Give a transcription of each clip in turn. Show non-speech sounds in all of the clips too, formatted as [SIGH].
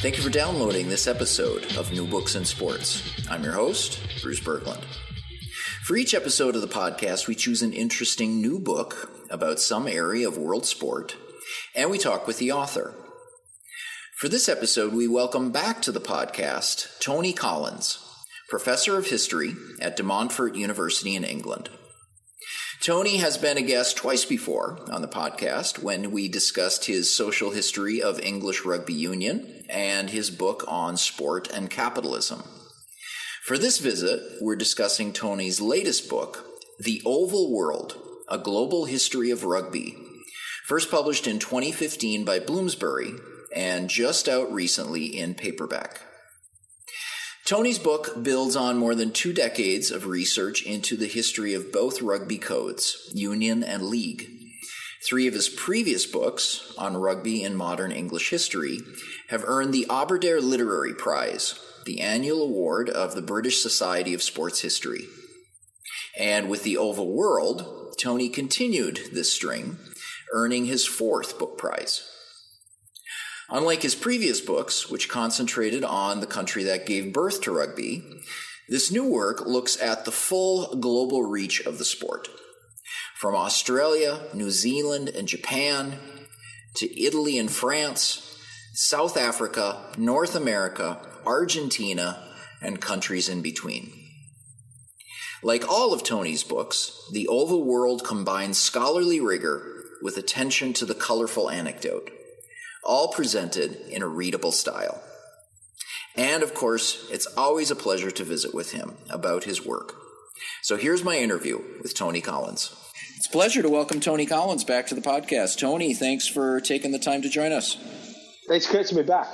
Thank you for downloading this episode of New Books in Sports. I'm your host, Bruce Berglund. For each episode of the podcast, we choose an interesting new book about some area of world sport, and we talk with the author. For this episode, we welcome back to the podcast Tony Collins, professor of history at De Montfort University in England. Tony has been a guest twice before on the podcast when we discussed his social history of English rugby union and his book on sport and capitalism. For this visit, we're discussing Tony's latest book, The Oval World A Global History of Rugby, first published in 2015 by Bloomsbury and just out recently in paperback. Tony's book builds on more than two decades of research into the history of both rugby codes, union and league. Three of his previous books on rugby and modern English history have earned the Aberdare Literary Prize, the annual award of the British Society of Sports History. And with the Oval World, Tony continued this string, earning his fourth book prize. Unlike his previous books, which concentrated on the country that gave birth to rugby, this new work looks at the full global reach of the sport. From Australia, New Zealand, and Japan, to Italy and France, South Africa, North America, Argentina, and countries in between. Like all of Tony's books, The Oval World combines scholarly rigor with attention to the colorful anecdote all presented in a readable style. And of course, it's always a pleasure to visit with him about his work. So here's my interview with Tony Collins. It's a pleasure to welcome Tony Collins back to the podcast. Tony, thanks for taking the time to join us. It's great to be back.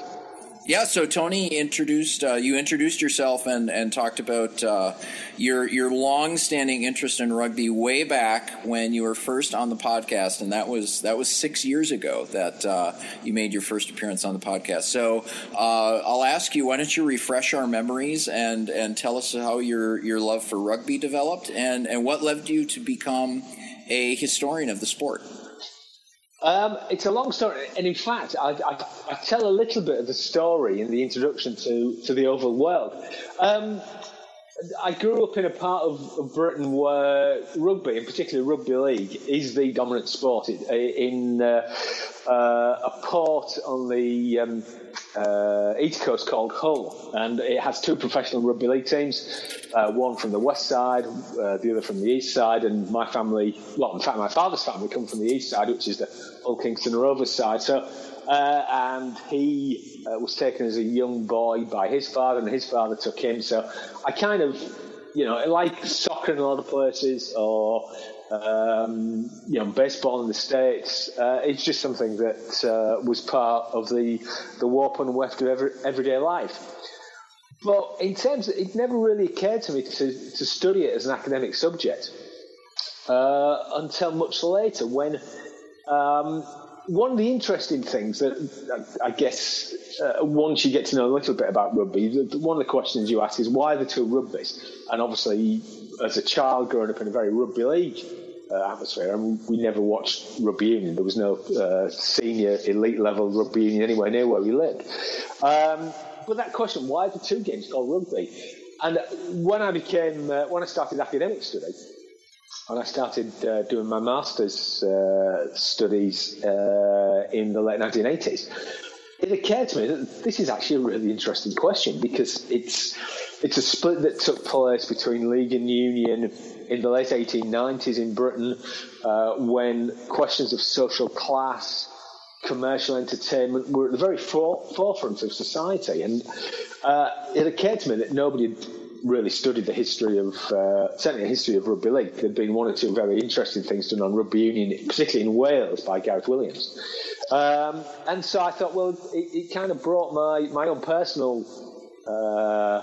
Yeah, so Tony introduced uh, you introduced yourself and, and talked about uh, your your long standing interest in rugby way back when you were first on the podcast, and that was that was six years ago that uh, you made your first appearance on the podcast. So uh, I'll ask you, why don't you refresh our memories and and tell us how your your love for rugby developed and and what led you to become a historian of the sport. Um, it's a long story, and in fact, I, I, I, tell a little bit of the story in the introduction to, to the Oval World. Um, I grew up in a part of, Britain where rugby, in particular rugby league, is the dominant sport. in uh, uh, a port on the um, uh, east coast called Hull, and it has two professional rugby league teams. Uh, one from the west side, uh, the other from the east side, and my family, well, in fact, my father's family come from the east side, which is the Hull Kingston Rovers side. So uh, and he uh, was taken as a young boy by his father, and his father took him. So I kind of, you know, like soccer in a lot of places, or um, you know, baseball in the states. Uh, it's just something that uh, was part of the the warp and weft of every, everyday life. But in terms, of, it never really occurred to me to to study it as an academic subject uh, until much later when. Um, one of the interesting things that I guess uh, once you get to know a little bit about rugby, one of the questions you ask is why the two rugby's? And obviously, as a child growing up in a very rugby league uh, atmosphere, and we never watched rugby union. There was no uh, senior elite level rugby union anywhere near where we lived. Um, but that question, why the two games called rugby? And when I became, uh, when I started academic study, and I started uh, doing my master's uh, studies uh, in the late 1980s, it occurred to me that this is actually a really interesting question because it's it's a split that took place between league and union in the late 1890s in Britain uh, when questions of social class, commercial entertainment were at the very forefront of society, and uh, it occurred to me that nobody had really studied the history of uh, certainly the history of rugby league. There'd been one or two very interesting things done on rugby union, particularly in Wales by Gareth Williams. Um, and so I thought, well, it, it, kind of brought my my own personal. Uh,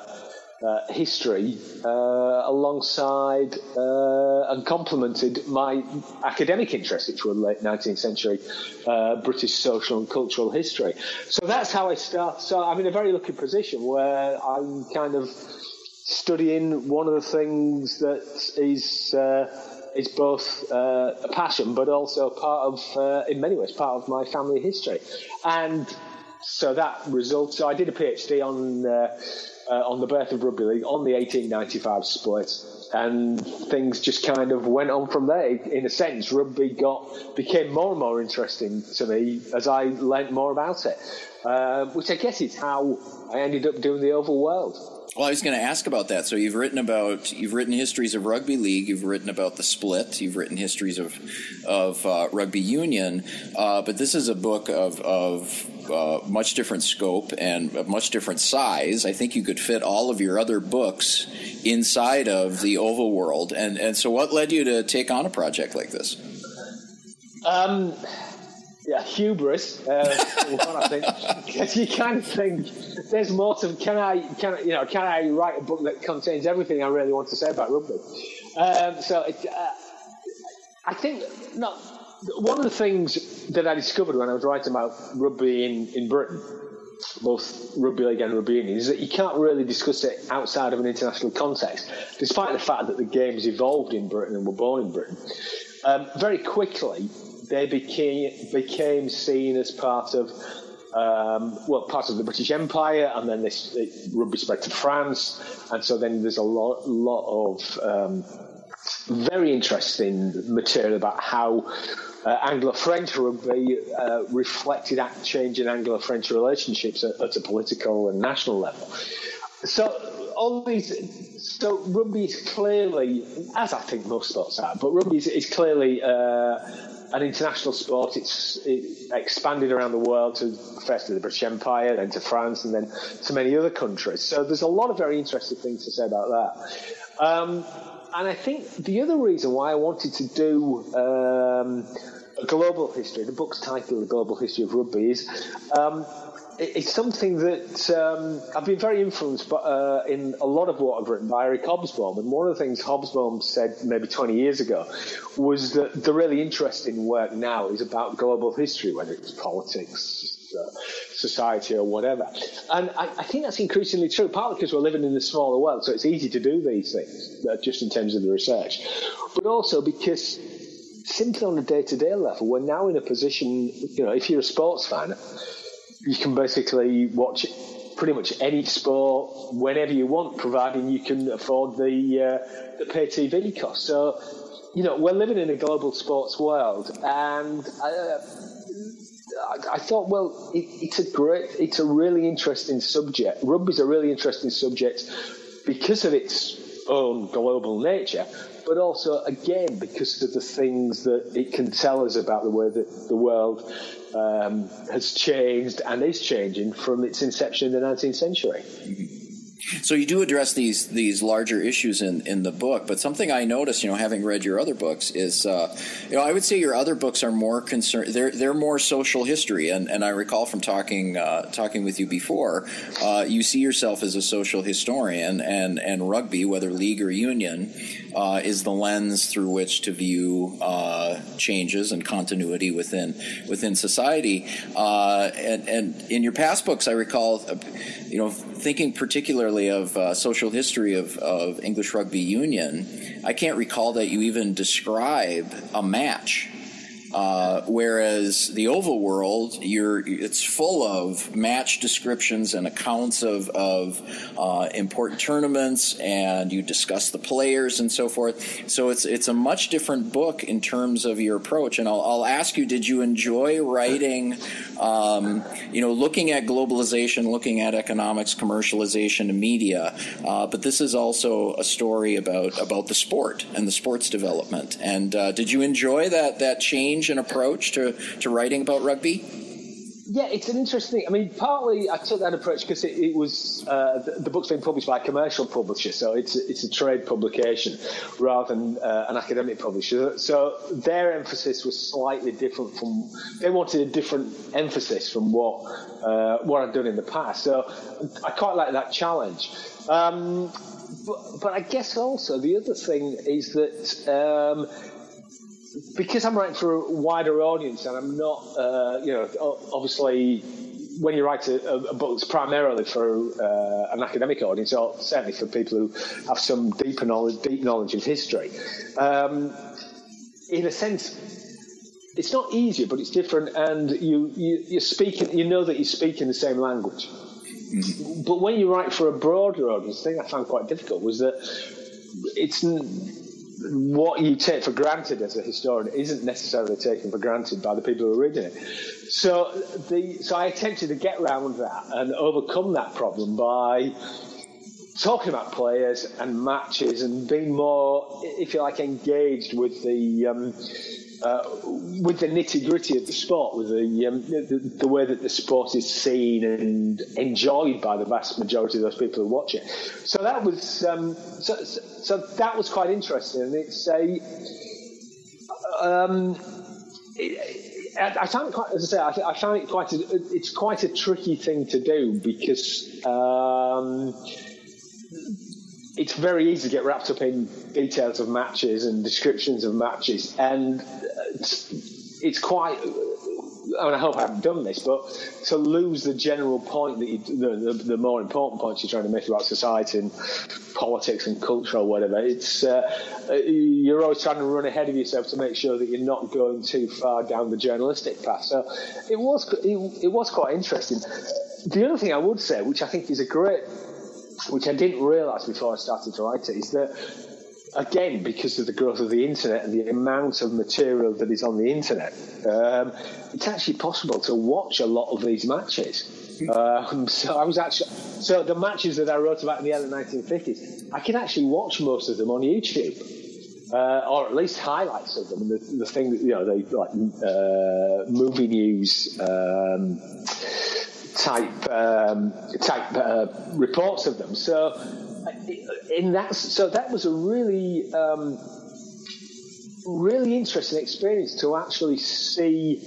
uh, history uh, alongside uh, and complemented my academic interests, which were late 19th century uh, British social and cultural history. So that's how I start. So I'm in a very lucky position where I'm kind of studying one of the things that is uh, is both uh, a passion, but also part of, in many ways, part of my family history, and so that results. So I did a PhD on uh, on the birth of rugby league on the 1895 split, and things just kind of went on from there. In a sense, rugby got became more and more interesting to me as I learnt more about it, uh, which I guess is how I ended up doing the Oval World. Well, I was going to ask about that. So you've written about you've written histories of rugby league, you've written about the split, you've written histories of of uh, rugby union, uh, but this is a book of of uh, much different scope and a much different size. I think you could fit all of your other books inside of the Oval World. And and so, what led you to take on a project like this? Um, yeah, hubris. Uh, I think because you of think there's more to. Can I? Can I, you know? Can I write a book that contains everything I really want to say about rugby? Um, so it, uh, I think not. One of the things that I discovered when I was writing about rugby in, in Britain, both rugby league and rugby union, is that you can't really discuss it outside of an international context, despite the fact that the games evolved in Britain and were born in Britain. Um, very quickly, they became became seen as part of um, well, part of the British Empire, and then this rugby spread to France, and so then there's a lot, lot of um, very interesting material about how uh, Anglo-French rugby uh, reflected that change in Anglo-French relationships at, at, a political and national level. So all these, so rugby is clearly, as I think most sports are, but rugby is, is clearly. Uh, an international sport. It's it expanded around the world to first to the British Empire, then to France, and then to many other countries. So there's a lot of very interesting things to say about that. Um, and I think the other reason why I wanted to do um, a global history, the book's title, The Global History of Rugby, is um, it's something that um, I've been very influenced by, uh, in a lot of what I've written by Eric Hobsbawm. And one of the things Hobsbawm said maybe 20 years ago was that the really interesting work now is about global history, whether it's politics, uh, society, or whatever. And I, I, think that's increasingly true, partly because we're living in a smaller world, so it's easy to do these things, uh, just in terms of the research, but also because simply on a day-to-day level, we're now in a position, you know, if you're a sports fan, you can basically watch pretty much any sport whenever you want, providing you can afford the uh, the pay TV cost. So, you know, we're living in a global sports world, and uh, I, I, thought, well, it, it's a great, it's a really interesting subject. Rugby's a really interesting subject because of its own global nature, but also again because of the things that it can tell us about the way that the world um, has changed and is changing from its inception in the 19th century. So you do address these these larger issues in, in the book, but something I noticed, you know, having read your other books, is uh, you know I would say your other books are more concerned. They're they're more social history, and, and I recall from talking uh, talking with you before, uh, you see yourself as a social historian, and and rugby, whether league or union, uh, is the lens through which to view uh, changes and continuity within within society. Uh, and and in your past books, I recall, you know, thinking particularly particularly of uh, social history of, of English rugby union, I can't recall that you even describe a match uh, whereas the oval world, it's full of match descriptions and accounts of, of uh, important tournaments, and you discuss the players and so forth. So it's it's a much different book in terms of your approach. And I'll, I'll ask you: Did you enjoy writing? Um, you know, looking at globalization, looking at economics, commercialization, and media. Uh, but this is also a story about about the sport and the sports development. And uh, did you enjoy that that change? Change in approach to, to writing about rugby? Yeah, it's an interesting. I mean, partly I took that approach because it, it, was uh, the, the, book's been published by a commercial publisher, so it's it's a trade publication rather than uh, an academic publisher. So their emphasis was slightly different from. They wanted a different emphasis from what uh, what I'd done in the past. So I quite like that challenge. Um, but, but, I guess also the other thing is that. Um, because I'm writing for a wider audience and I'm not, uh, you know, obviously when you write a, a book it's primarily for uh, an academic audience, or certainly for people who have some deeper knowledge, deep knowledge of history, um, in a sense, it's not easier, but it's different, and you, you you're speaking, you know that you're speaking the same language. Mm-hmm. But when you write for a broader audience, the thing I found quite difficult was that it's what you take for granted as a historian isn't necessarily taken for granted by the people who are reading it. So, the, so I attempted to get around that and overcome that problem by talking about players and matches and being more, if you like, engaged with the um, uh, with the nitty gritty of the sport, with the, um, the, the way that the sport is seen and enjoyed by the vast majority of those people who watch it. So that was um, so, so, that was quite interesting, it's a. Um, it, I it quite, as I say, I, I found it quite. A, it's quite a tricky thing to do because um, it's very easy to get wrapped up in details of matches and descriptions of matches, and it's, it's quite. I mean, I hope I haven't done this, but to lose the general point that you, the, the, the more important points you're trying to make about society and politics and culture or whatever, it's uh, you're always trying to run ahead of yourself to make sure that you're not going too far down the journalistic path. So it was it, it was quite interesting. The other thing I would say, which I think is a great, which I didn't realise before I started to write it, is that again, because of the growth of the internet and the amount of material that is on the internet, um, it's actually possible to watch a lot of these matches. Um, so I was actually so the matches that I wrote about in the early 1950s, I can actually watch most of them on YouTube. Uh, or at least highlights of them. The, the thing you know, they like uh, movie news um, type um, type uh, reports of them. So in that, so that was a really, um, really interesting experience to actually see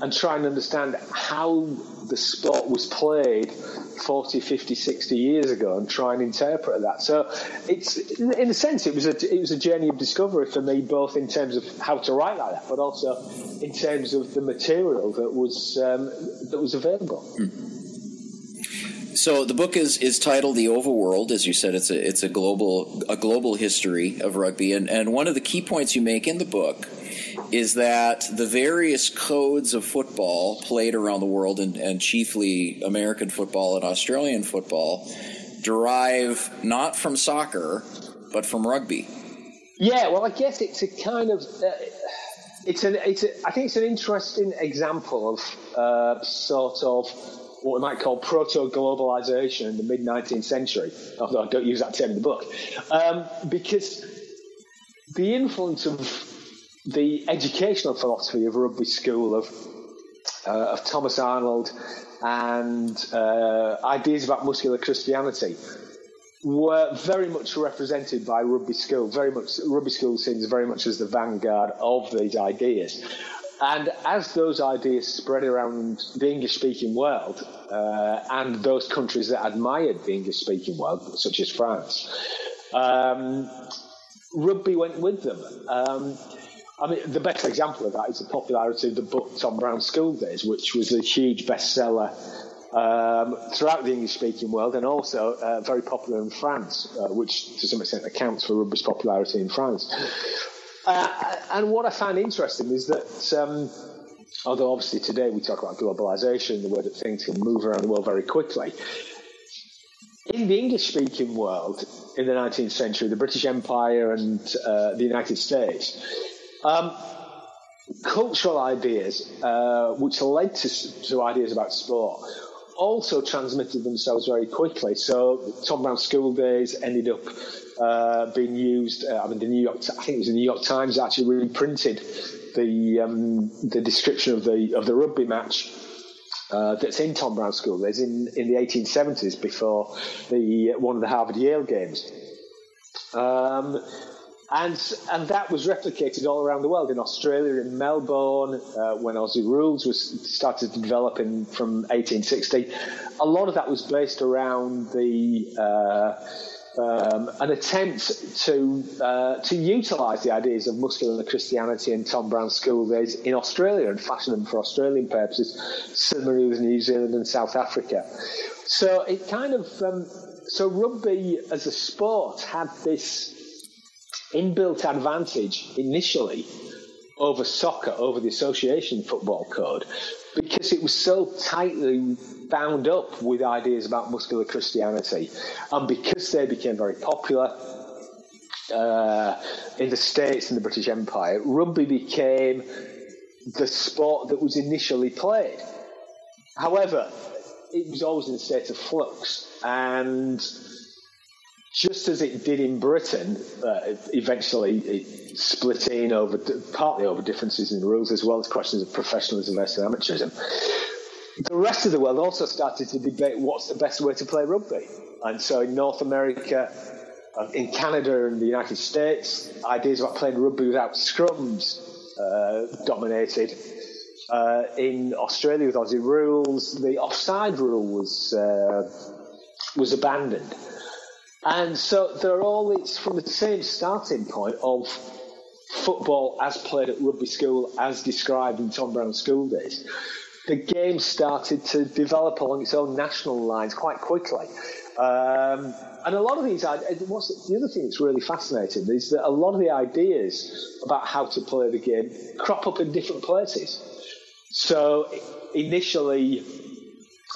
and try and understand how the sport was played 40, 50, 60 years ago and try and interpret that. So it's, in a sense, it was a, it was a journey of discovery for me, both in terms of how to write like that, but also in terms of the material that was, um, that was available. Mm. So the book is is titled "The Oval World." As you said, it's a it's a global a global history of rugby, and and one of the key points you make in the book is that the various codes of football played around the world, and, and chiefly American football and Australian football, derive not from soccer but from rugby. Yeah, well, I guess it's a kind of. Uh, it's an, it's a, I think it's an interesting example of uh, sort of what we might call proto-globalization in the mid 19th century, although I don't use that term in the book, um, because the influence of the educational philosophy of rugby school of uh, of Thomas Arnold and uh, ideas about muscular Christianity were very much represented by rugby school. Very much rugby school seems very much as the vanguard of these ideas. And as those ideas spread around the English speaking world uh, and those countries that admired the English speaking world, such as France, um, rugby went with them. Um, I mean, the best example of that is the popularity of the book Tom Brown's School Days, which was a huge bestseller um, throughout the English speaking world and also uh, very popular in France, uh, which to some extent accounts for rugby's popularity in France. Uh, and what I found interesting is that, um, although obviously today we talk about globalization, the way that things can move around the world very quickly, in the English speaking world in the 19th century, the British Empire and uh, the United States, um, cultural ideas, uh, which led to, to ideas about sport, also transmitted themselves very quickly. So Tom Brown's School Days ended up uh, being used. Uh, I mean, the New York, I think it was the New York Times actually reprinted the um, the description of the of the rugby match uh, that's in Tom Brown School. There's in, in the 1870s before the one of the Harvard Yale games. Um, and and that was replicated all around the world in Australia, in Melbourne, uh, when Aussie Rules was started to develop in from 1860. A lot of that was based around the uh, um, an attempt to uh, to utilise the ideas of muscular Christianity and Tom Brown's school days in Australia and fashion them for Australian purposes, similarly with New Zealand and South Africa. So it kind of um, so rugby as a sport had this inbuilt advantage initially over soccer, over the association football code, because it was so tightly bound up with ideas about muscular Christianity. And because they became very popular uh, in the States and the British Empire, rugby became the sport that was initially played. However, it was always in a state of flux. And just as it did in Britain, uh, eventually it split in over partly over differences in rules as well as questions of professionalism versus amateurism. The rest of the world also started to debate what's the best way to play rugby, and so in North America, uh, in Canada, and the United States, ideas about playing rugby without scrums uh, dominated. Uh, in Australia, with Aussie rules, the offside rule was uh, was abandoned. And so they're all it's from the same starting point of football as played at rugby school, as described in Tom Brown's school days. The game started to develop along its own national lines quite quickly. Um, and a lot of these, what's the other thing that's really fascinating is that a lot of the ideas about how to play the game crop up in different places. So initially,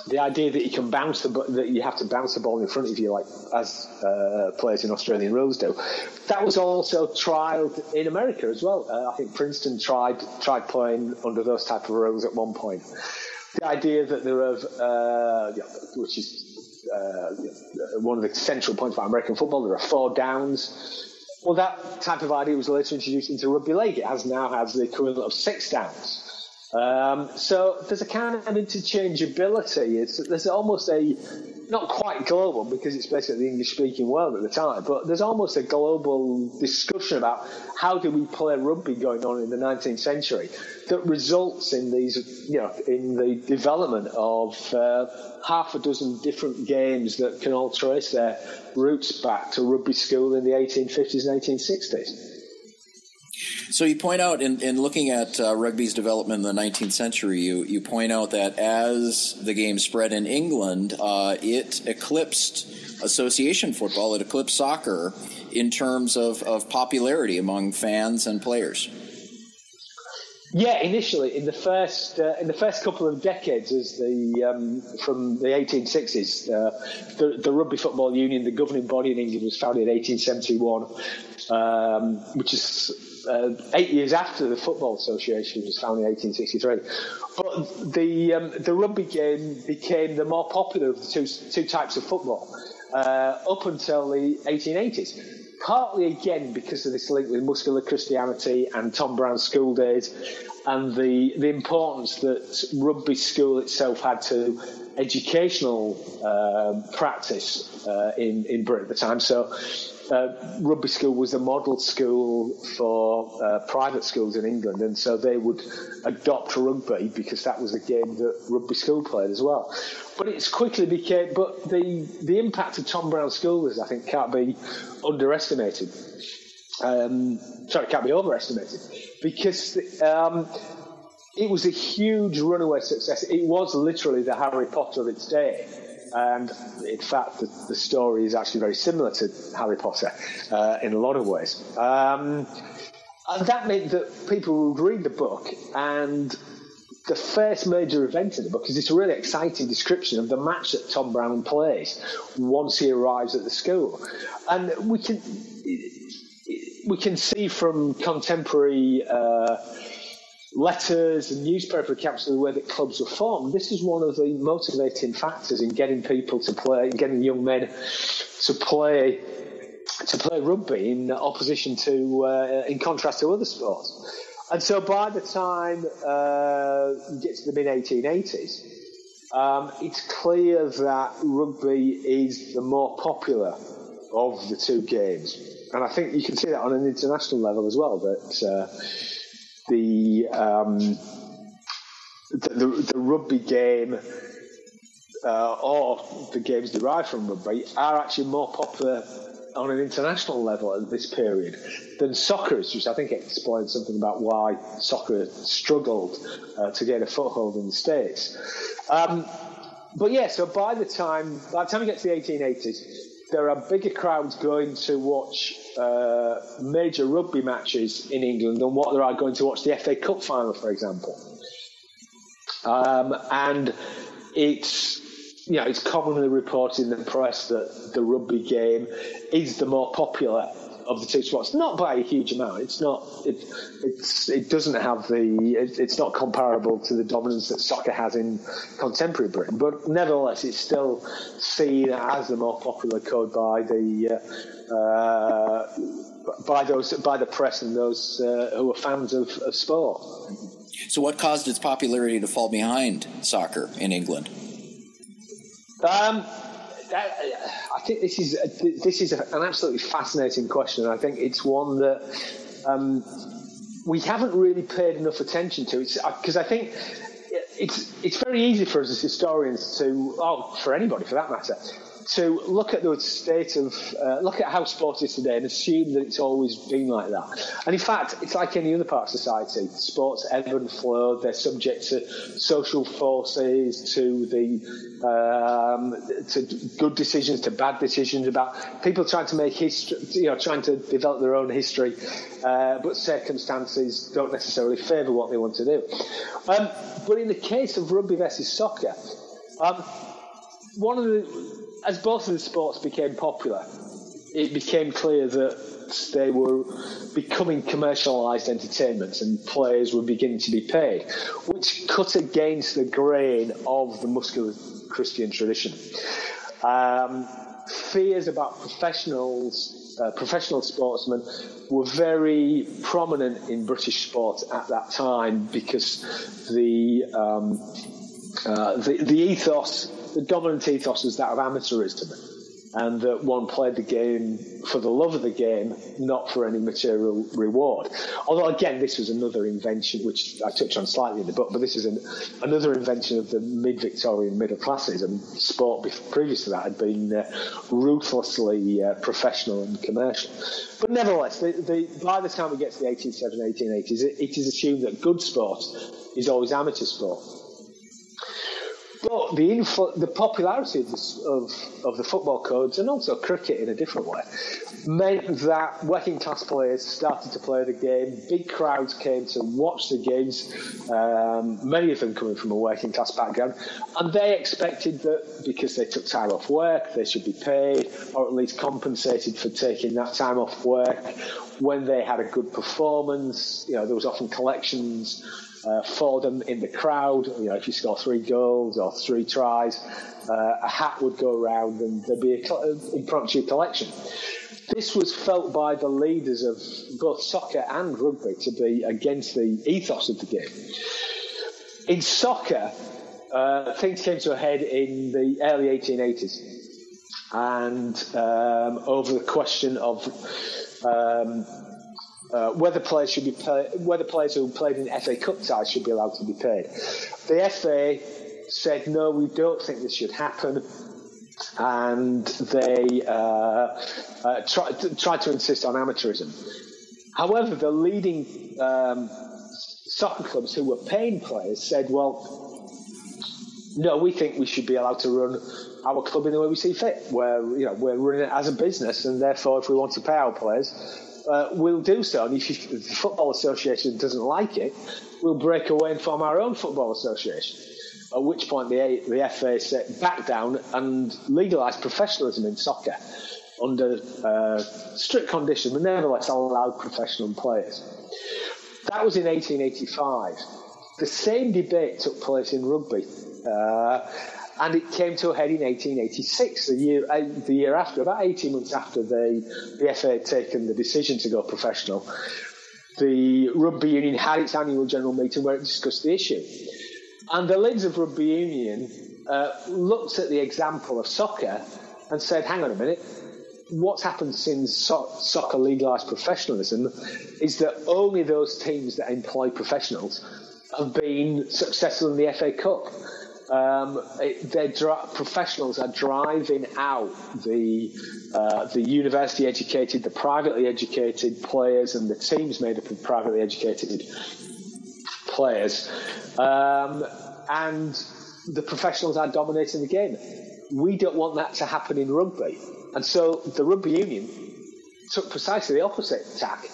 the idea that you can bounce the that you have to bounce the ball in front of you, like as uh, players in Australian rules do, that was also trialed in America as well. Uh, I think Princeton tried tried playing under those type of rules at one point. The idea that there are, uh, which is uh, one of the central points about American football, there are four downs. Well, that type of idea was later introduced into rugby league. It has now has the equivalent of six downs. Um, so there's a kind of interchangeability. It's, there's almost a not quite global because it's basically the English speaking world at the time, but there's almost a global discussion about how do we play rugby going on in the 19th century that results in these, you know, in the development of uh, half a dozen different games that can all trace their roots back to rugby school in the 1850s and 1860s. So you point out in, in looking at uh, rugby's development in the 19th century, you, you point out that as the game spread in England, uh, it eclipsed association football, it eclipsed soccer in terms of, of popularity among fans and players. Yeah, initially in the first uh, in the first couple of decades, as the um, from the 1860s, uh, the, the, Rugby Football Union, the governing body in England, was founded in 1871, um, which is uh, eight years after the Football Association was founded in 1863. But the um, the rugby game became the more popular of the two two types of football uh, up until the 1880s. Partly again because of this link with muscular Christianity and Tom Brown's school days, and the the importance that rugby school itself had to educational uh, practice uh, in in Britain at the time. So uh, rugby school was a model school for uh, private schools in England, and so they would adopt rugby because that was a game that rugby school played as well. But it's quickly became, but the the impact of Tom Brown schools, I think, can't be underestimated. Um, sorry, can't be overestimated because. Um, it was a huge runaway success. It was literally the Harry Potter of its day. And in fact, the, the story is actually very similar to Harry Potter uh, in a lot of ways. Um, and that meant that people would read the book and the first major event in the book is this really exciting description of the match that Tom Brown plays once he arrives at the school. And we can we can see from contemporary uh, letters and newspaper accounts of the way that clubs were formed, this is one of the motivating factors in getting people to play, getting young men to play to play rugby in opposition to, uh, in contrast to other sports. And so by the time uh, you get to the mid 1880s, um, it's clear that rugby is the more popular of the two games. And I think you can see that on an international level as well, that uh, the, um, the, the, the, rugby game uh, or the games derived from rugby are actually more popular on an international level at this period than soccer is, which I think explains something about why soccer struggled uh, to get a foothold in the States. Um, but yeah, so by the time by the time we get to the 1880s, there are bigger crowds going to watch uh, major rugby matches in England than what there are going to watch the FA Cup final, for example. Um, and it's you know, it's commonly reported in the press that the rugby game is the more popular of the two sports, not by a huge amount. It's not. It, it's. It doesn't have the. It, it's not comparable to the dominance that soccer has in contemporary Britain. But nevertheless, it's still seen as the more popular code by the. Uh, by those, by the press and those uh, who are fans of, of sport. So, what caused its popularity to fall behind soccer in England? Um, I think this is this is an absolutely fascinating question. I think it's one that um, we haven't really paid enough attention to. because uh, I think it's it's very easy for us as historians to, oh, for anybody for that matter, to look at the state of, uh, look at how sport is today and assume that it's always been like that. And in fact, it's like any other part of society. Sports ebb and flow. They're subject to social forces, to the um, to good decisions, to bad decisions about people trying to make history, you know, trying to develop their own history, uh, but circumstances don't necessarily favour what they want to do. Um, but in the case of rugby versus soccer, um, one of the as the sports became popular, it became clear that they were becoming commercialised entertainments and players were beginning to be paid, which cut against the grain of the muscular Christian tradition. Um, fears about professionals, uh, professional sportsmen, were very prominent in British sport at that time because the um, uh, the, the ethos the dominant ethos was that of amateurism, and that one played the game for the love of the game, not for any material reward. Although, again, this was another invention, which I touch on slightly in the book, but this is an, another invention of the mid Victorian middle classes, and sport previous to that had been uh, ruthlessly uh, professional and commercial. But nevertheless, the, the, by the time we get to the 1870s, 1880s, it, it is assumed that good sport is always amateur sport. But the the popularity of, of, of, the football codes and also cricket in a different way meant that working class players started to play the game. Big crowds came to watch the games, um, many of them coming from a working class background, and they expected that because they took time off work, they should be paid or at least compensated for taking that time off work. When they had a good performance, you know, there was often collections uh, for them in the crowd. You know, if you score three goals or three tries, uh, a hat would go around and there'd be an impromptu collection. This was felt by the leaders of both soccer and rugby to be against the ethos of the game. In soccer, uh, things came to a head in the early 1880s, and um, over the question of um, uh, whether players should be pay, whether players who played in FA Cup ties should be allowed to be paid. The FA said no, we don't think this should happen, and they uh, uh, tried, tried to insist on amateurism. However, the leading um, soccer clubs who were paying players said, well, no, we think we should be allowed to run our club in the way we see fit. Where you know we're running it as a business, and therefore, if we want to pay our players, uh, we'll do so. And if, the Football Association doesn't like it, we'll break away and form our own Football Association. At which point the, the FA set back down and legalised professionalism in soccer under uh, strict conditions, but nevertheless allowed professional players. That was in 1885. The same debate took place in rugby. Uh, and it came to a head in 1886, the year, uh, the year after, about 18 months after the, the FA had taken the decision to go professional. The rugby union had its annual general meeting where it discussed the issue. And the leaders of rugby union uh, looked at the example of soccer and said, hang on a minute, what's happened since so- soccer legalised professionalism is that only those teams that employ professionals have been successful in the FA Cup. Um, it, dri- professionals are driving out the uh, the university educated, the privately educated players, and the teams made up of privately educated players, um, and the professionals are dominating the game. We don't want that to happen in rugby, and so the rugby union took precisely the opposite tack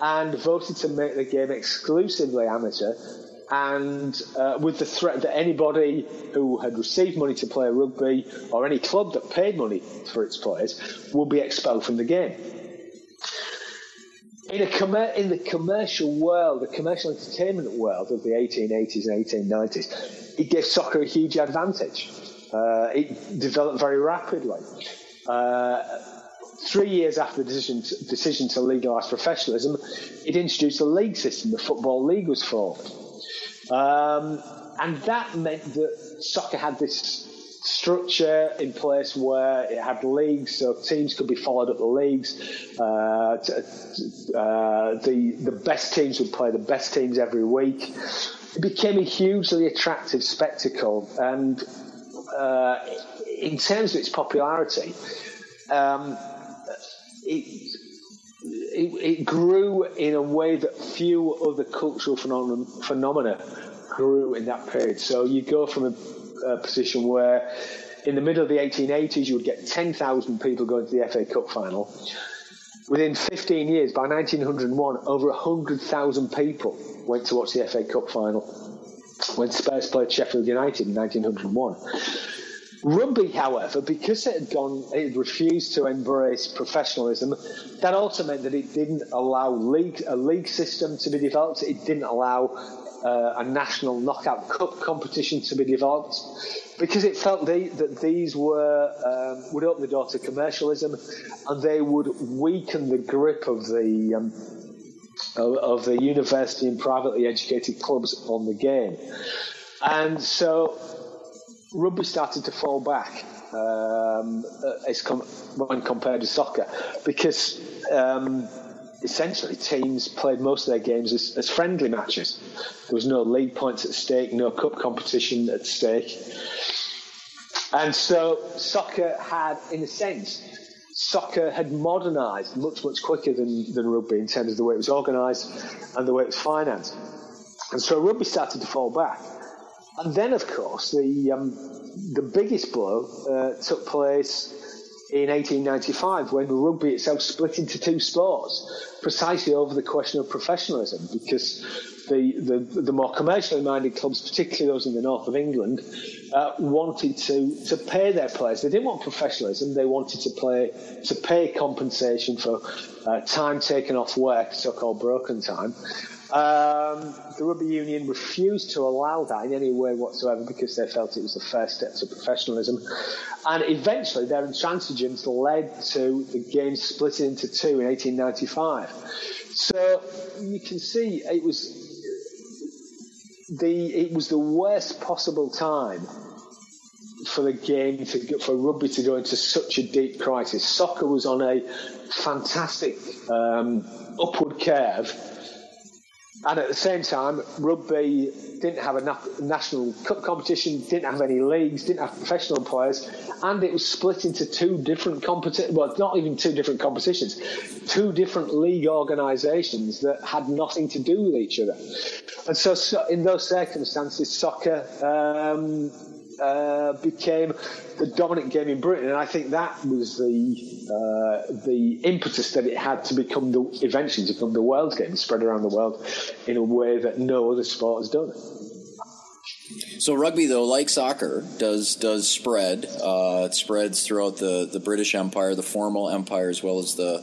and voted to make the game exclusively amateur and uh, with the threat that anybody who had received money to play rugby or any club that paid money for its players will be expelled from the game. In, com- in the commercial world, the commercial entertainment world of the 1880s and 1890s, it gave soccer a huge advantage. Uh, it developed very rapidly. Uh, three years after the decision to, decision to legalise professionalism, it introduced a league system. The Football League was formed. Um, and that meant that soccer had this structure in place where it had leagues, so teams could be followed up the leagues. Uh, to, uh, the the best teams would play the best teams every week. It became a hugely attractive spectacle, and uh, in terms of its popularity, um, it, it, it, grew in a way that few other cultural phenomena, phenomena grew in that period. So you go from a, a, position where in the middle of the 1880s you would get 10,000 people going to the FA Cup final. Within 15 years, by 1901, over 100,000 people went to watch the FA Cup final when Spurs played Sheffield United in 1901. Rugby, however, because it had gone, it refused to embrace professionalism. That also meant that it didn't allow league a league system to be developed. It didn't allow uh, a national knockout cup competition to be developed because it felt they, that these were um, would open the door to commercialism and they would weaken the grip of the um, of, of the university and privately educated clubs on the game. And so rugby started to fall back um, as com- when compared to soccer because um, essentially teams played most of their games as, as, friendly matches. There was no league points at stake, no cup competition at stake. And so soccer had, in a sense, soccer had modernised much, much quicker than, than rugby in terms of the way it was organised and the way it was financed. And so rugby started to fall back. And then, of course, the um, the biggest blow uh, took place in 1895 when rugby itself split into two sports, precisely over the question of professionalism, because the, the, the more commercially minded clubs, particularly those in the north of England, uh, wanted to, to pay their players. They didn't want professionalism. They wanted to play to pay compensation for uh, time taken off work, so-called broken time, um, the rugby union refused to allow that in any way whatsoever because they felt it was the first step to professionalism. And eventually, their intransigence led to the game splitting into two in 1895. So you can see it was the it was the worst possible time for the game to for rugby to go into such a deep crisis. Soccer was on a fantastic um, upward curve and at the same time, rugby didn't have a na- national cup competition, didn't have any leagues, didn't have professional players, and it was split into two different competitions. Well, not even two different competitions, two different league organisations that had nothing to do with each other. And so, so in those circumstances, soccer um, uh, became the dominant game in Britain, and I think that was the uh, the impetus that it had to become the eventually to become the world game, spread around the world in a way that no other sport has done. So rugby, though, like soccer, does does spread. Uh, it spreads throughout the, the British Empire, the formal empire, as well as the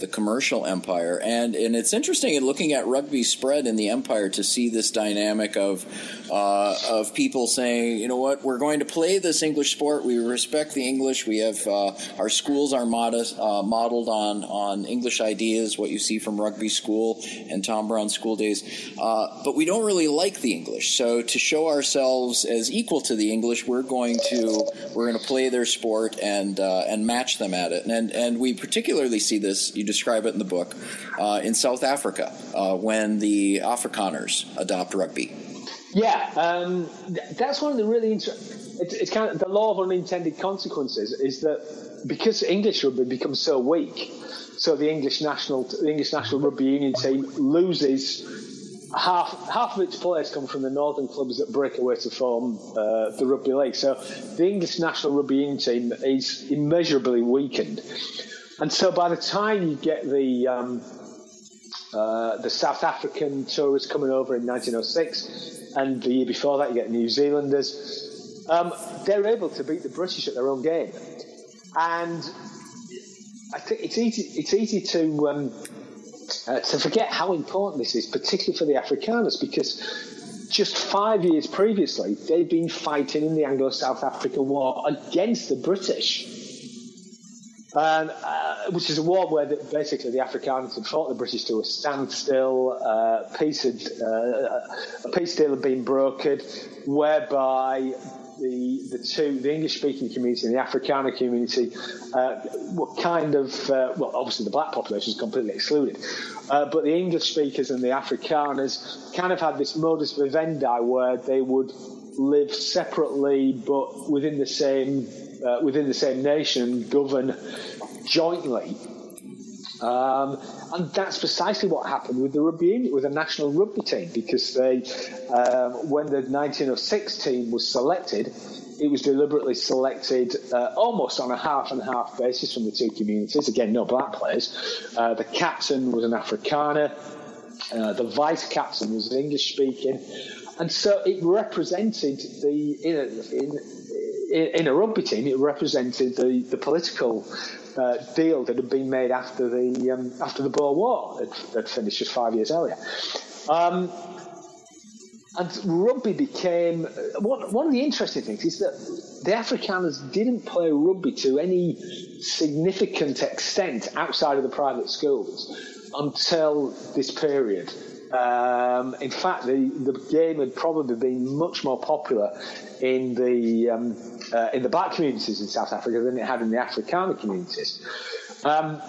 the commercial empire. And and it's interesting in looking at rugby spread in the empire to see this dynamic of uh, of people saying, you know what, we're going to play this English sport. We respect the English. We have uh, our schools are modest, uh, modeled on on English ideas. What you see from rugby school and Tom Brown school days, uh, but we don't really like the English. So to show ourselves as equal to the English. We're going to we're going to play their sport and uh, and match them at it. And and we particularly see this. You describe it in the book uh, in South Africa uh, when the Afrikaners adopt rugby. Yeah, um, that's one of the really interesting. It's, it's kind of the law of unintended consequences is that because English rugby becomes so weak, so the English national the English national rugby union team loses half half of its players come from the northern clubs that break away to form uh, the rugby league. So the English national rugby union team is immeasurably weakened, and so by the time you get the um, uh, the South African tourists coming over in 1906, and the year before that you get New Zealanders. Um, they're able to beat the British at their own game, and I think it's easy. It's easy to um, uh, to forget how important this is, particularly for the Afrikaners, because just five years previously, they'd been fighting in the Anglo South African War against the British. And, uh, which is a war where basically the Afrikaners had fought the British to a standstill. Uh, peace had, uh, a peace deal had been brokered, whereby the the two the English speaking community and the Afrikaner community uh, were kind of uh, well obviously the black population is completely excluded uh, but the English speakers and the Afrikaners kind of had this modus vivendi where they would live separately but within the same uh, within the same nation govern jointly um, and that's precisely what happened with the rugby with the national rugby team because they, um, when the 1906 team was selected, it was deliberately selected uh, almost on a half and half basis from the two communities. Again, no black players. Uh, the captain was an Afrikaner. Uh, the vice captain was English speaking, and so it represented the in a, in, in a rugby team. It represented the the political uh, deal that had been made after the um, after the Boer War that finished just five years earlier. Um, and rugby became one, one of the interesting things is that the Afrikaners didn't play rugby to any significant extent outside of the private schools until this period. Um, in fact, the, the game had probably been much more popular in the um, uh, in the black communities in South Africa than it had in the Afrikaner communities. Um,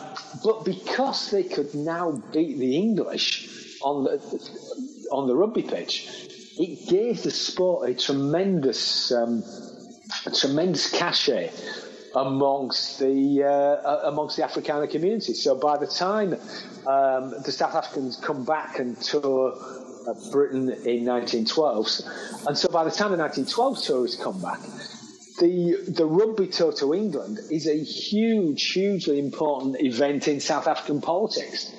but because they could now beat the English on the on the rugby pitch, it gave the sport a tremendous um, a tremendous cachet amongst the uh, amongst the Afrikaner community. So by the time um, the South Africans come back and tour uh, Britain in 1912, and so by the time the 1912 tourists come back, the the rugby tour to England is a huge, hugely important event in South African politics.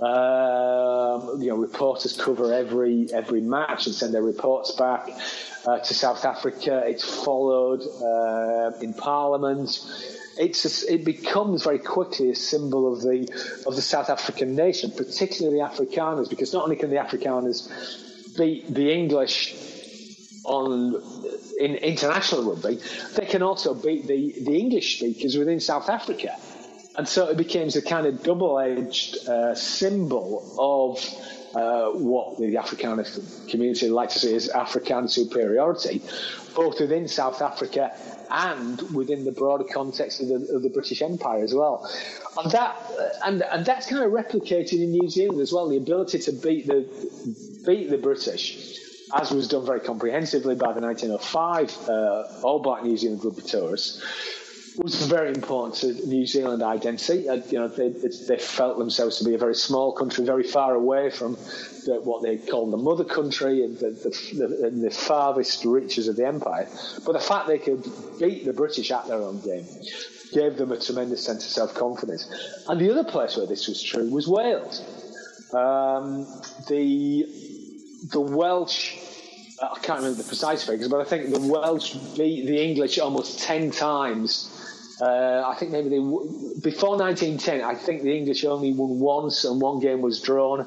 Um, you know, reporters cover every every match and send their reports back uh, to South Africa. It's followed uh, in Parliament. It's a, it becomes very quickly a symbol of the of the South African nation, particularly the Afrikaners, because not only can the Afrikaners beat the English on in international rugby, they can also beat the, the English speakers within South Africa. And so it becomes a kind of double edged uh, symbol of uh, what the Afrikaner community like to see as African superiority, both within South Africa and within the broader context of the, of the British Empire as well. And that and and that's kind of replicated in New Zealand as well. The ability to beat the beat the British, as was done very comprehensively by the 1905 uh, All Black New Zealand rugby tours was very important to New Zealand identity. Uh, you know, they, they, felt themselves to be a very small country, very far away from the, what they called the mother country and the, the, the, farthest reaches of the empire. But the fact they could beat the British at their own game gave them a tremendous sense of self-confidence. And the other place where this was true was Wales. Um, the the Welsh I can't remember the precise figures, but I think the Welsh beat the English almost 10 times uh, I think maybe they before 1910. I think the English only won once, and one game was drawn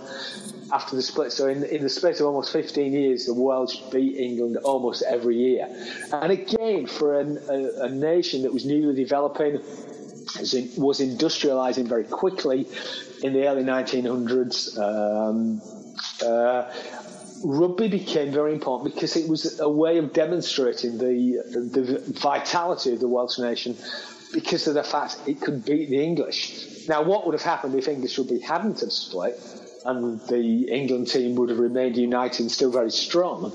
after the split. So in, in the space of almost 15 years, the Welsh beat England almost every year. And again, for an, a, a, nation that was newly developing, was industrializing very quickly in the early 1900s. Um, uh, rugby became very important because it was a way of demonstrating the the vitality of the Welsh nation because of the fact it could beat the English. Now, what would have happened if English rugby hadn't have split and the England team would have remained united and still very strong?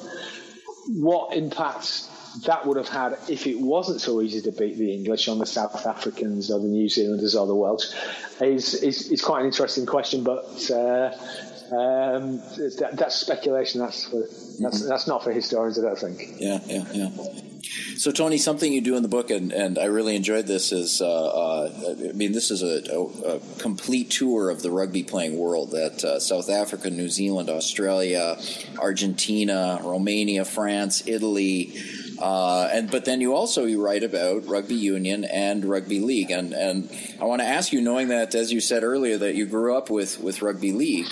What impact that would have had if it wasn't so easy to beat the English on the South Africans or the New Zealanders or the Welsh is is, is quite an interesting question, but uh, um, that, that's speculation. That's for, that's that's not for historians, I don't think. Yeah, yeah, yeah. So, Tony, something you do in the book, and, and I really enjoyed this, is uh, uh, I mean, this is a, a, a, complete tour of the rugby playing world that uh, South Africa, New Zealand, Australia, Argentina, Romania, France, Italy. Uh, and but then you also you write about rugby union and rugby league, and and I want to ask you, knowing that as you said earlier that you grew up with with rugby league,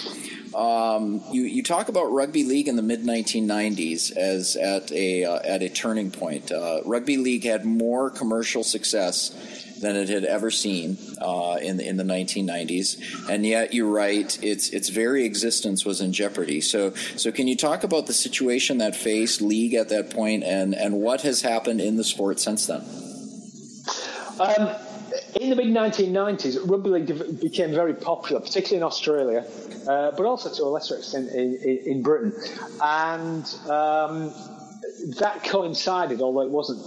um, you, you talk about rugby league in the mid 1990s as at a uh, at a turning point. Uh, rugby league had more commercial success than it had ever seen uh, in the, in the 1990s, and yet you're right, its its very existence was in jeopardy. So so can you talk about the situation that faced league at that point, and and what has happened in the sport since then? Um, in the mid 1990s, rugby league became very popular, particularly in Australia, uh, but also to a lesser extent in, in, in Britain. And um, that coincided, although it wasn't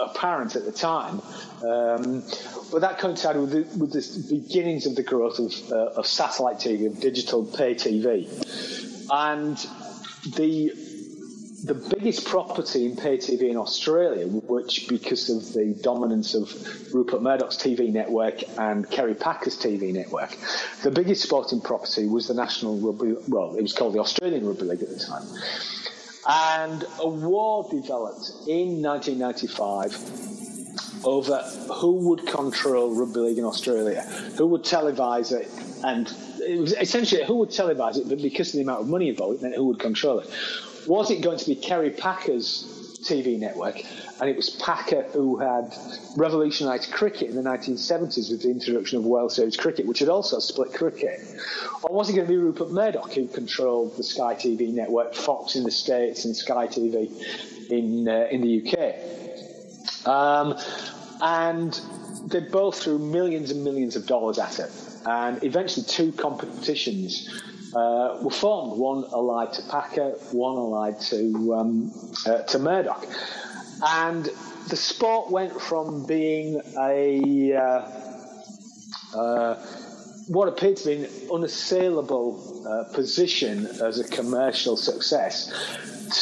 apparent at the time, um, but that coincided with the, with the, beginnings of the growth of, uh, of satellite TV, of digital pay TV. And the the biggest property in pay TV in Australia, which because of the dominance of Rupert Murdoch's TV network and Kerry Packer's TV network, the biggest sporting property was the National Rugby. Well, it was called the Australian Rugby League at the time, and a war developed in 1995 over who would control rugby league in Australia, who would televise it, and it was essentially who would televise it, but because of the amount of money involved, it meant who would control it was it going to be Kerry Packer's TV network? And it was Packer who had revolutionised cricket in the 1970s with the introduction of World Series cricket, which had also split cricket. Or was it going to be Rupert Murdoch who controlled the Sky TV network, Fox in the States and Sky TV in, uh, in the UK? Um, and they both threw millions and millions of dollars at it. And eventually, two competitions uh, were formed. One allied to Packer, one allied to um, uh, to Murdoch, and the sport went from being a uh, uh what appeared to be an unassailable uh, position as a commercial success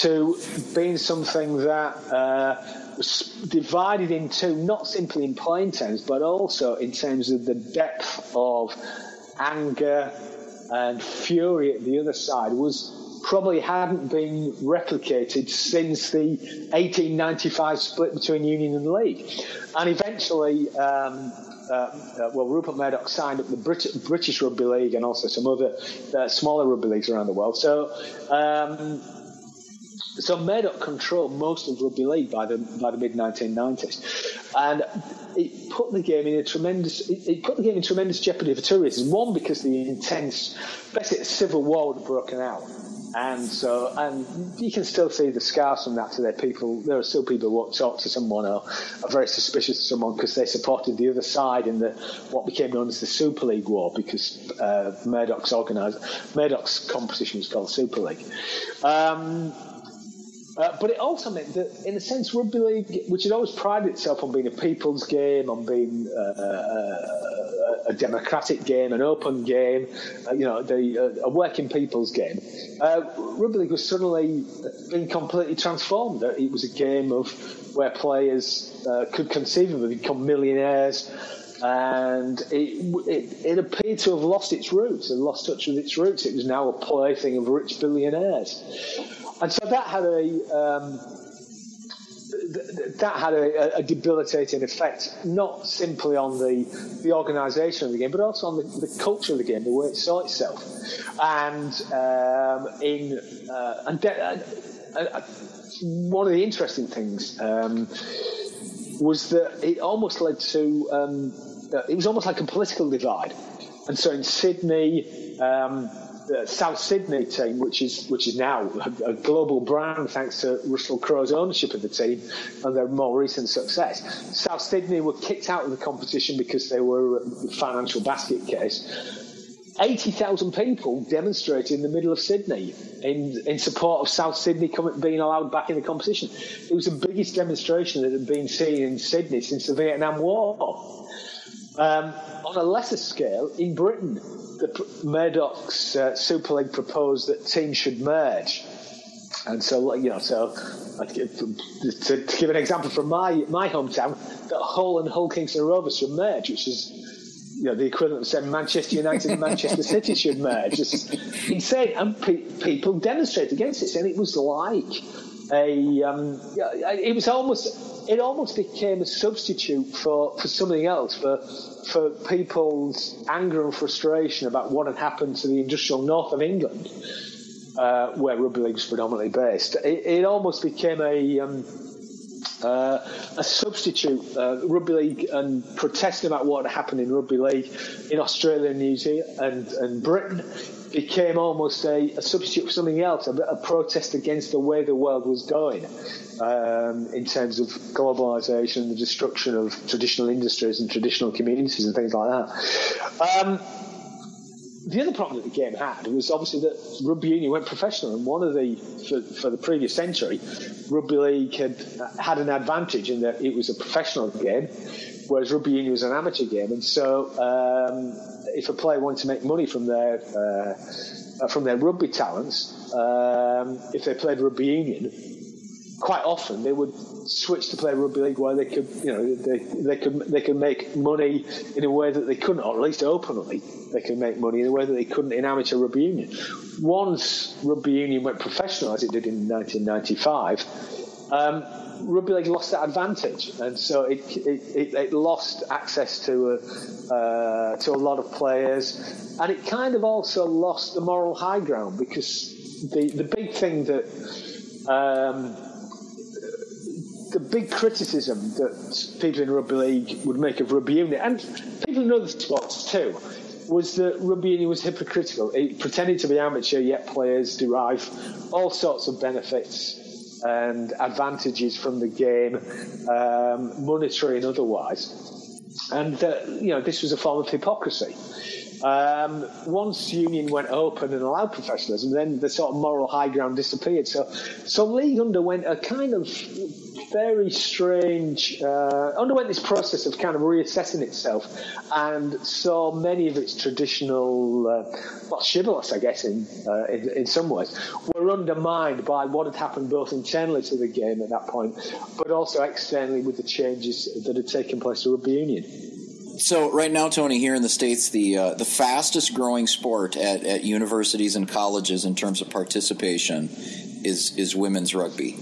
to being something that uh, was divided into not simply in plain terms, but also in terms of the depth of anger, and fury at the other side was probably hadn't been replicated since the 1895 split between Union and League. And eventually, um, uh, uh, well, Rupert Murdoch signed up the Brit- British Rugby League and also some other uh, smaller rugby leagues around the world. So, um, so Murdoch controlled most of rugby league by the by the mid 1990s, and it put the game in a tremendous it, it, put the game in tremendous jeopardy for two reasons. One, because the intense, basically, civil war had broken out, and so and you can still see the scars from that today. People, there are still people who talk to someone or are very suspicious of someone because they supported the other side in the what became known as the Super League War because uh, Murdoch's organised Murdoch's competition was called Super League. Um, uh, but it also meant that, in a sense, rugby league, which had always prided itself on being a people's game, on being uh, uh, a democratic game, an open game, uh, you know, the, uh, a working people's game, rugby league was suddenly being completely transformed. It was a game of where players could conceivably become millionaires and it, it, it, appeared to have lost its roots and lost touch with its roots. It was now a plaything of rich billionaires. And so that had a um, that had a, a, debilitating effect, not simply on the the organisation of the game, but also on the, the, culture of the game, the way it saw itself. And um, in uh, and de- uh, one of the interesting things um, was that it almost led to um, uh, it was almost like a political divide. And so in Sydney, um, the South Sydney team, which is which is now a, global brand thanks to Russell Crowe's ownership of the team and their more recent success. South Sydney were kicked out of the competition because they were a financial basket case. 80,000 people demonstrated in the middle of Sydney in, in support of South Sydney coming, being allowed back in the competition. It was the biggest demonstration that had been seen in Sydney since the Vietnam War. Um, on a lesser scale, in Britain, the Murdoch's uh, Super League proposed that teams should merge. And so, you know, so to, to, give an example from my, my hometown, that Hull and Hull Kingston Rovers should merge, which is you know, the equivalent of saying Manchester United and Manchester [LAUGHS] City should merge. It's insane. And pe- people demonstrated against it, and it was like a, um, it was almost, it almost became a substitute for, for something else, for, for people's anger and frustration about what had happened to the industrial north of England, uh, where rugby league was predominantly based. It, it almost became a, um, uh, a substitute uh, rugby league and protesting about what had happened in rugby league in Australia New Zealand and, and Britain became almost a, a, substitute for something else, a, a, protest against the way the world was going um, in terms of globalization, the destruction of traditional industries and traditional communities and things like that. Um, the other problem that the game had was obviously that rugby union went professional, and one of the for, for, the previous century, rugby league had had an advantage in that it was a professional game, whereas rugby union was an amateur game, and so um, if a player wanted to make money from their uh, from their rugby talents, um, if they played rugby union, quite often they would switch to play rugby league where they could, you know, they, they could they could make money in a way that they couldn't, or at least openly they could make money in a way that they couldn't in amateur rugby union. Once rugby union went professional, as it did in 1995. Um, rugby league lost that advantage, and so it it, it, lost access to a, uh, to a lot of players, and it kind of also lost the moral high ground because the the big thing that um, the big criticism that people in rugby league would make of rugby union, and people in other sports too, was that rugby union was hypocritical. It pretended to be amateur, yet players derive all sorts of benefits and advantages from the game, um, monetary and otherwise. And uh, you know, this was a form of hypocrisy. Um, once union went open and allowed professionalism, then the sort of moral high ground disappeared. So, so league underwent a kind of very strange, uh, underwent this process of kind of reassessing itself and saw many of its traditional, uh, well, chivalrous, I guess, in, uh, in, in some ways, were undermined by what had happened both internally to the game at that point, but also externally with the changes that had taken place to rugby union. So right now, Tony, here in the states, the uh, the fastest growing sport at, at universities and colleges in terms of participation is is women's rugby.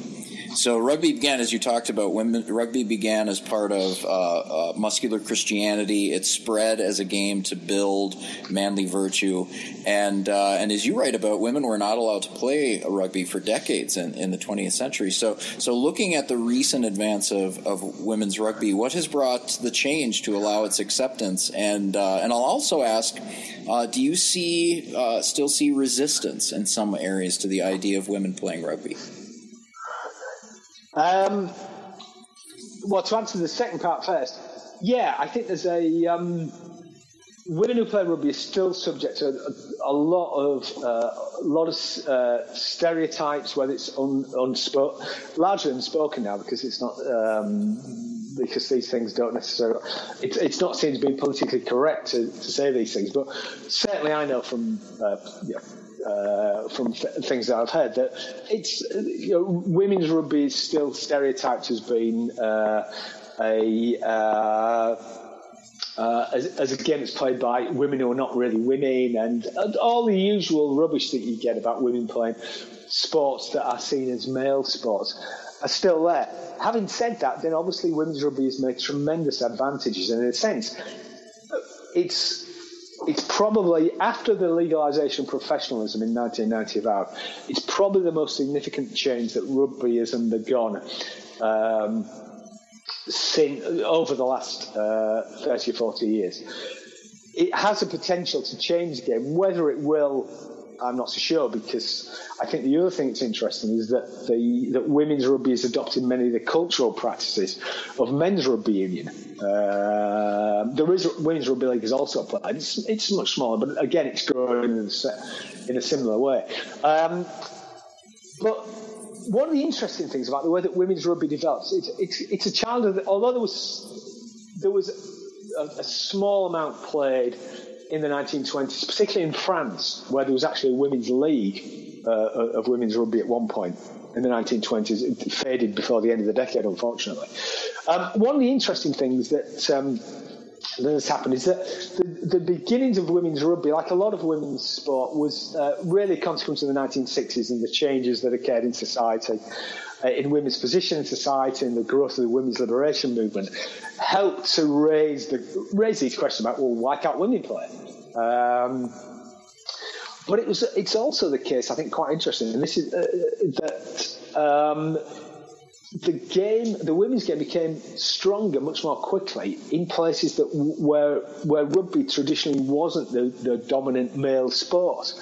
So rugby began, as you talked about, women, rugby began as part of uh, uh, muscular Christianity. It spread as a game to build manly virtue, and uh, and as you write about, women were not allowed to play rugby for decades in, in the 20th century. So so looking at the recent advance of, of women's rugby, what has brought the change to allow its acceptance? And uh, and I'll also ask, uh, do you see uh, still see resistance in some areas to the idea of women playing rugby? Um, well, to answer the second part first, yeah, I think there's a um, women who play rugby are still subject to a, a lot of uh, a lot of uh, stereotypes, whether it's un, unspoken, largely unspoken now because it's not um, because these things don't necessarily. It's, it's not seen to be politically correct to, to say these things, but certainly I know from uh, know, uh, from th- things that I've heard that it's you know, women's rugby is still stereotyped as being uh, a uh, uh, as, as, a game that's played by women who are not really women, and, and, all the usual rubbish that you get about women playing sports that are seen as male sports are still there. Having said that, then obviously women's rugby has made tremendous advantages, and in a sense, it's it's probably after the legalisation of professionalism in 1995, it's probably the most significant change that rugby has undergone um, since, over the last uh, 30 or 40 years. It has a potential to change the game. Whether it will I'm not so sure because I think the other thing that's interesting is that the that women's rugby has adopted many of the cultural practices of men's rugby union. Uh, there is women's rugby league is also played. It's, it's much smaller, but again, it's growing in a, in a similar way. Um, but one of the interesting things about the way that women's rugby develops, it's, it's, it's a child of, the, although there was, there was a, a, small amount played in the 1920s, particularly in France, where there was actually a women's league uh, of women's rugby at one point in the 1920s. It faded before the end of the decade, unfortunately. Um, one of the interesting things that um, that has happened is that the, the, beginnings of women's rugby, like a lot of women's sport, was uh, really a consequence of the 1960s and the changes that occurred in society, in women's position in society, and the growth of the women's liberation movement, helped to raise the raise these questions about well, why can't women play? Um, but it was it's also the case, I think, quite interesting, and this is uh, that. Um, the game, the women's game became stronger much more quickly in places that where where rugby traditionally wasn't the, the dominant male sport.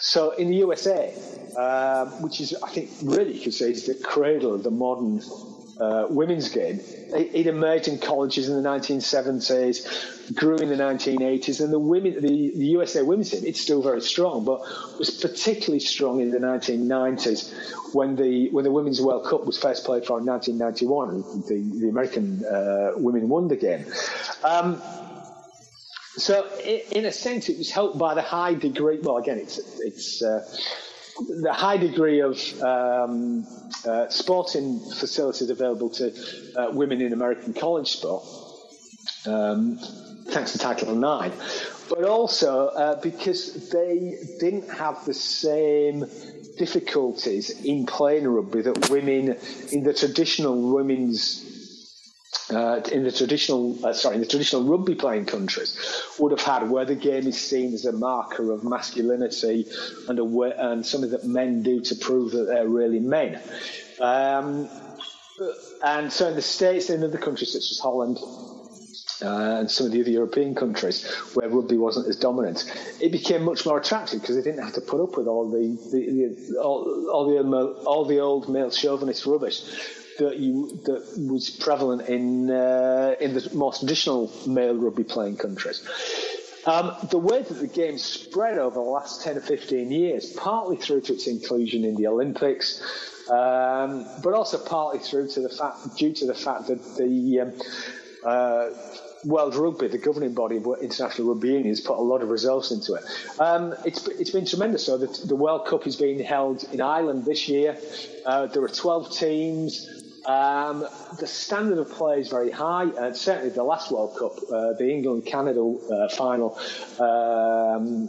So in the USA, uh, which is I think really you could say is the cradle of the modern uh, women's game. It, it, emerged in colleges in the 1970s, grew in the 1980s, and the women, the, the, USA women's team, it's still very strong, but was particularly strong in the 1990s when the when the Women's World Cup was first played for in 1991. The, the American uh, women won the game. Um, so, in a sense, it was helped by the high degree. Well, again, it's it's uh, the high degree of um, uh, sporting facilities available to uh, women in American college sport, um, thanks to Title IX, but also uh, because they didn't have the same difficulties in playing rugby that women in the traditional women's uh, in the traditional, uh, sorry, in the traditional rugby playing countries would have had, where the game is seen as a marker of masculinity and a and something that men do to prove that they're really men. Um, and so in the states and in other countries such as Holland. Uh, and some of the other European countries where rugby wasn't as dominant, it became much more attractive because they didn't have to put up with all the, the, the all, all, the all the old male chauvinist rubbish that you that was prevalent in uh, in the more traditional male rugby playing countries. Um, the way that the game spread over the last 10 or 15 years, partly through to its inclusion in the Olympics, um, but also partly through to the fact, due to the fact that the um, uh, World Rugby, the governing body of International Rugby has put a lot of resource into it. Um, it's, it's been tremendous. So the, the, World Cup is being held in Ireland this year. Uh, there are 12 teams. Um, the standard of play is very high, and certainly the last World Cup, uh, the England Canada uh, final, um,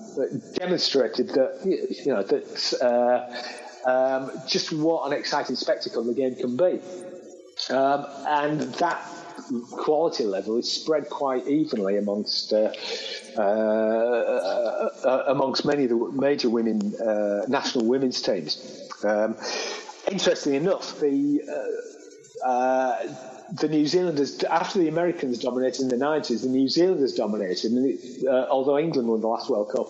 demonstrated that you know that uh, um, just what an exciting spectacle the game can be, um, and that quality level is spread quite evenly amongst. Uh, uh, uh, amongst many of the major women national women's teams. Um, interestingly enough, the uh, the New Zealanders, after the Americans dominated in the 90s, the New Zealanders dominated, it, uh, although England won the last World Cup.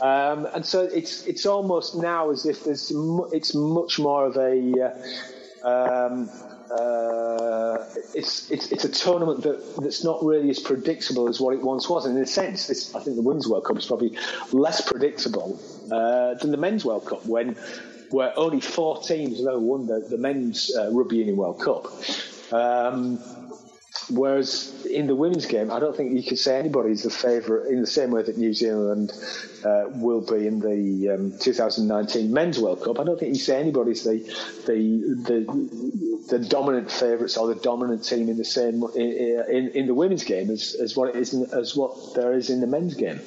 Um, and so it's it's almost now as if there's it's much more of a uh, um, uh, it's, it's it's a tournament that, that's not really as predictable as what it once was. And in a sense, I think the Women's World Cup is probably less predictable uh, than the Men's World Cup when where only four teams have ever won the, the men's uh, Rugby Union World Cup. Um, whereas in the women's game, I don't think you could say anybody's the favourite in the same way that New Zealand uh, will be in the um, 2019 Men's World Cup. I don't think you say anybody's the the the, the dominant favourites or the dominant team in the same in, in, in the women's game as, as what it is in, as what there is in the men's game.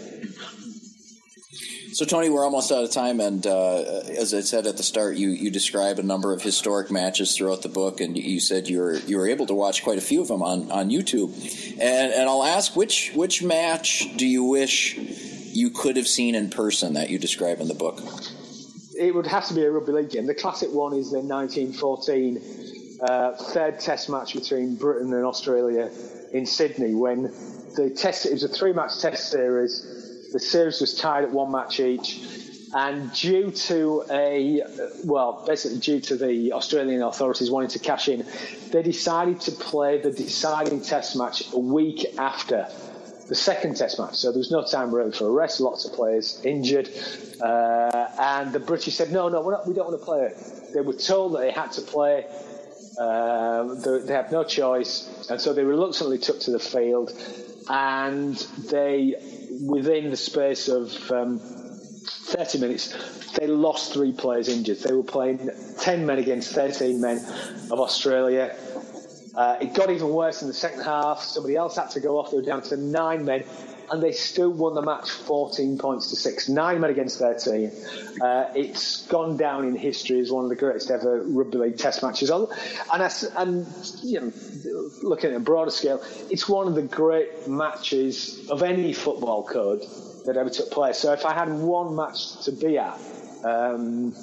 So, Tony, we're almost out of time, and uh, as I said at the start, you, you describe a number of historic matches throughout the book, and you said you were you were able to watch quite a few of them on, on YouTube. And and I'll ask which which match do you wish you could have seen in person that you describe in the book? It would have to be a rugby league game. The classic one is the 1914 uh, third Test match between Britain and Australia in Sydney, when the test it was a three match Test series the series was tied at one match each. And due to a, well, basically due to the Australian authorities wanting to cash in, they decided to play the deciding test match a week after the second test match. So there was no time really for a rest, lots of players injured. Uh, and the British said, no, no, not, we don't want to play it. They were told that they had to play. Uh, they, they had no choice. And so they reluctantly took to the field. And they, within the space of um, 30 minutes, they lost three players injured. They were playing 10 men against 13 men of Australia. Uh, it got even worse in the second half. Somebody else had to go off. They were down to nine men, and they still won the match 14 points to six. Nine men against 13. Uh, it's gone down in history as one of the greatest ever rugby league test matches. And, and you know, looking at a broader scale, it's one of the great matches of any football code that ever took place. So if I had one match to be at, um,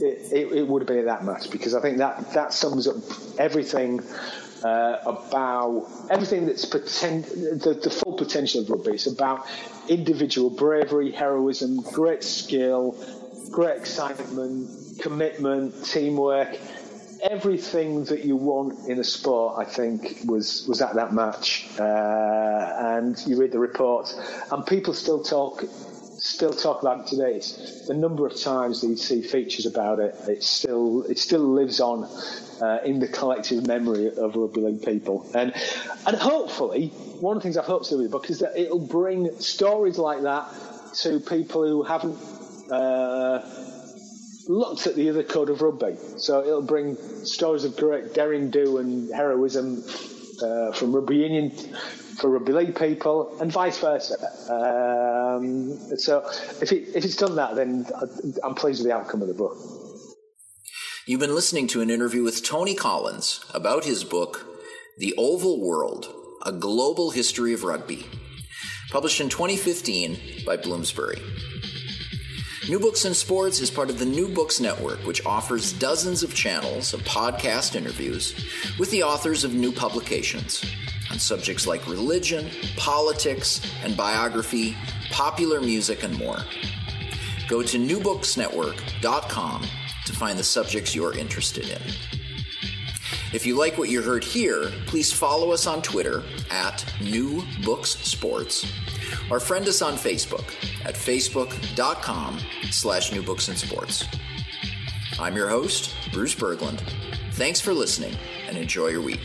it, it, it, would been that match because I think that that sums up everything uh, about everything that's potent, the, the, full potential of rugby. It's about individual bravery, heroism, great skill, great excitement, commitment, teamwork. Everything that you want in a sport, I think, was was at that match. Uh, and you read the reports, and people still talk still talk about it today. It's the number of times that you see features about it. It still it still lives on uh, in the collective memory of rugby league people. And and hopefully, one of the things I've hoped to do with the book is that it'll bring stories like that to people who haven't. Uh, looked at the other code of rugby, so it'll bring stories of great daring do and heroism uh, from rugby union for rugby league people, and vice versa. Um, so if, it, if it's done that, then I'm pleased with the outcome of the book. You've been listening to an interview with Tony Collins about his book, The Oval World A Global History of Rugby, published in 2015 by Bloomsbury. New Books in Sports is part of the New Books Network, which offers dozens of channels of podcast interviews with the authors of new publications on subjects like religion, politics, and biography, popular music, and more. Go to newbooksnetwork.com to find the subjects you're interested in. If you like what you heard here, please follow us on Twitter at New Books Sports or friend us on Facebook at facebook.com slash New Books and Sports. I'm your host, Bruce Berglund. Thanks for listening and enjoy your week.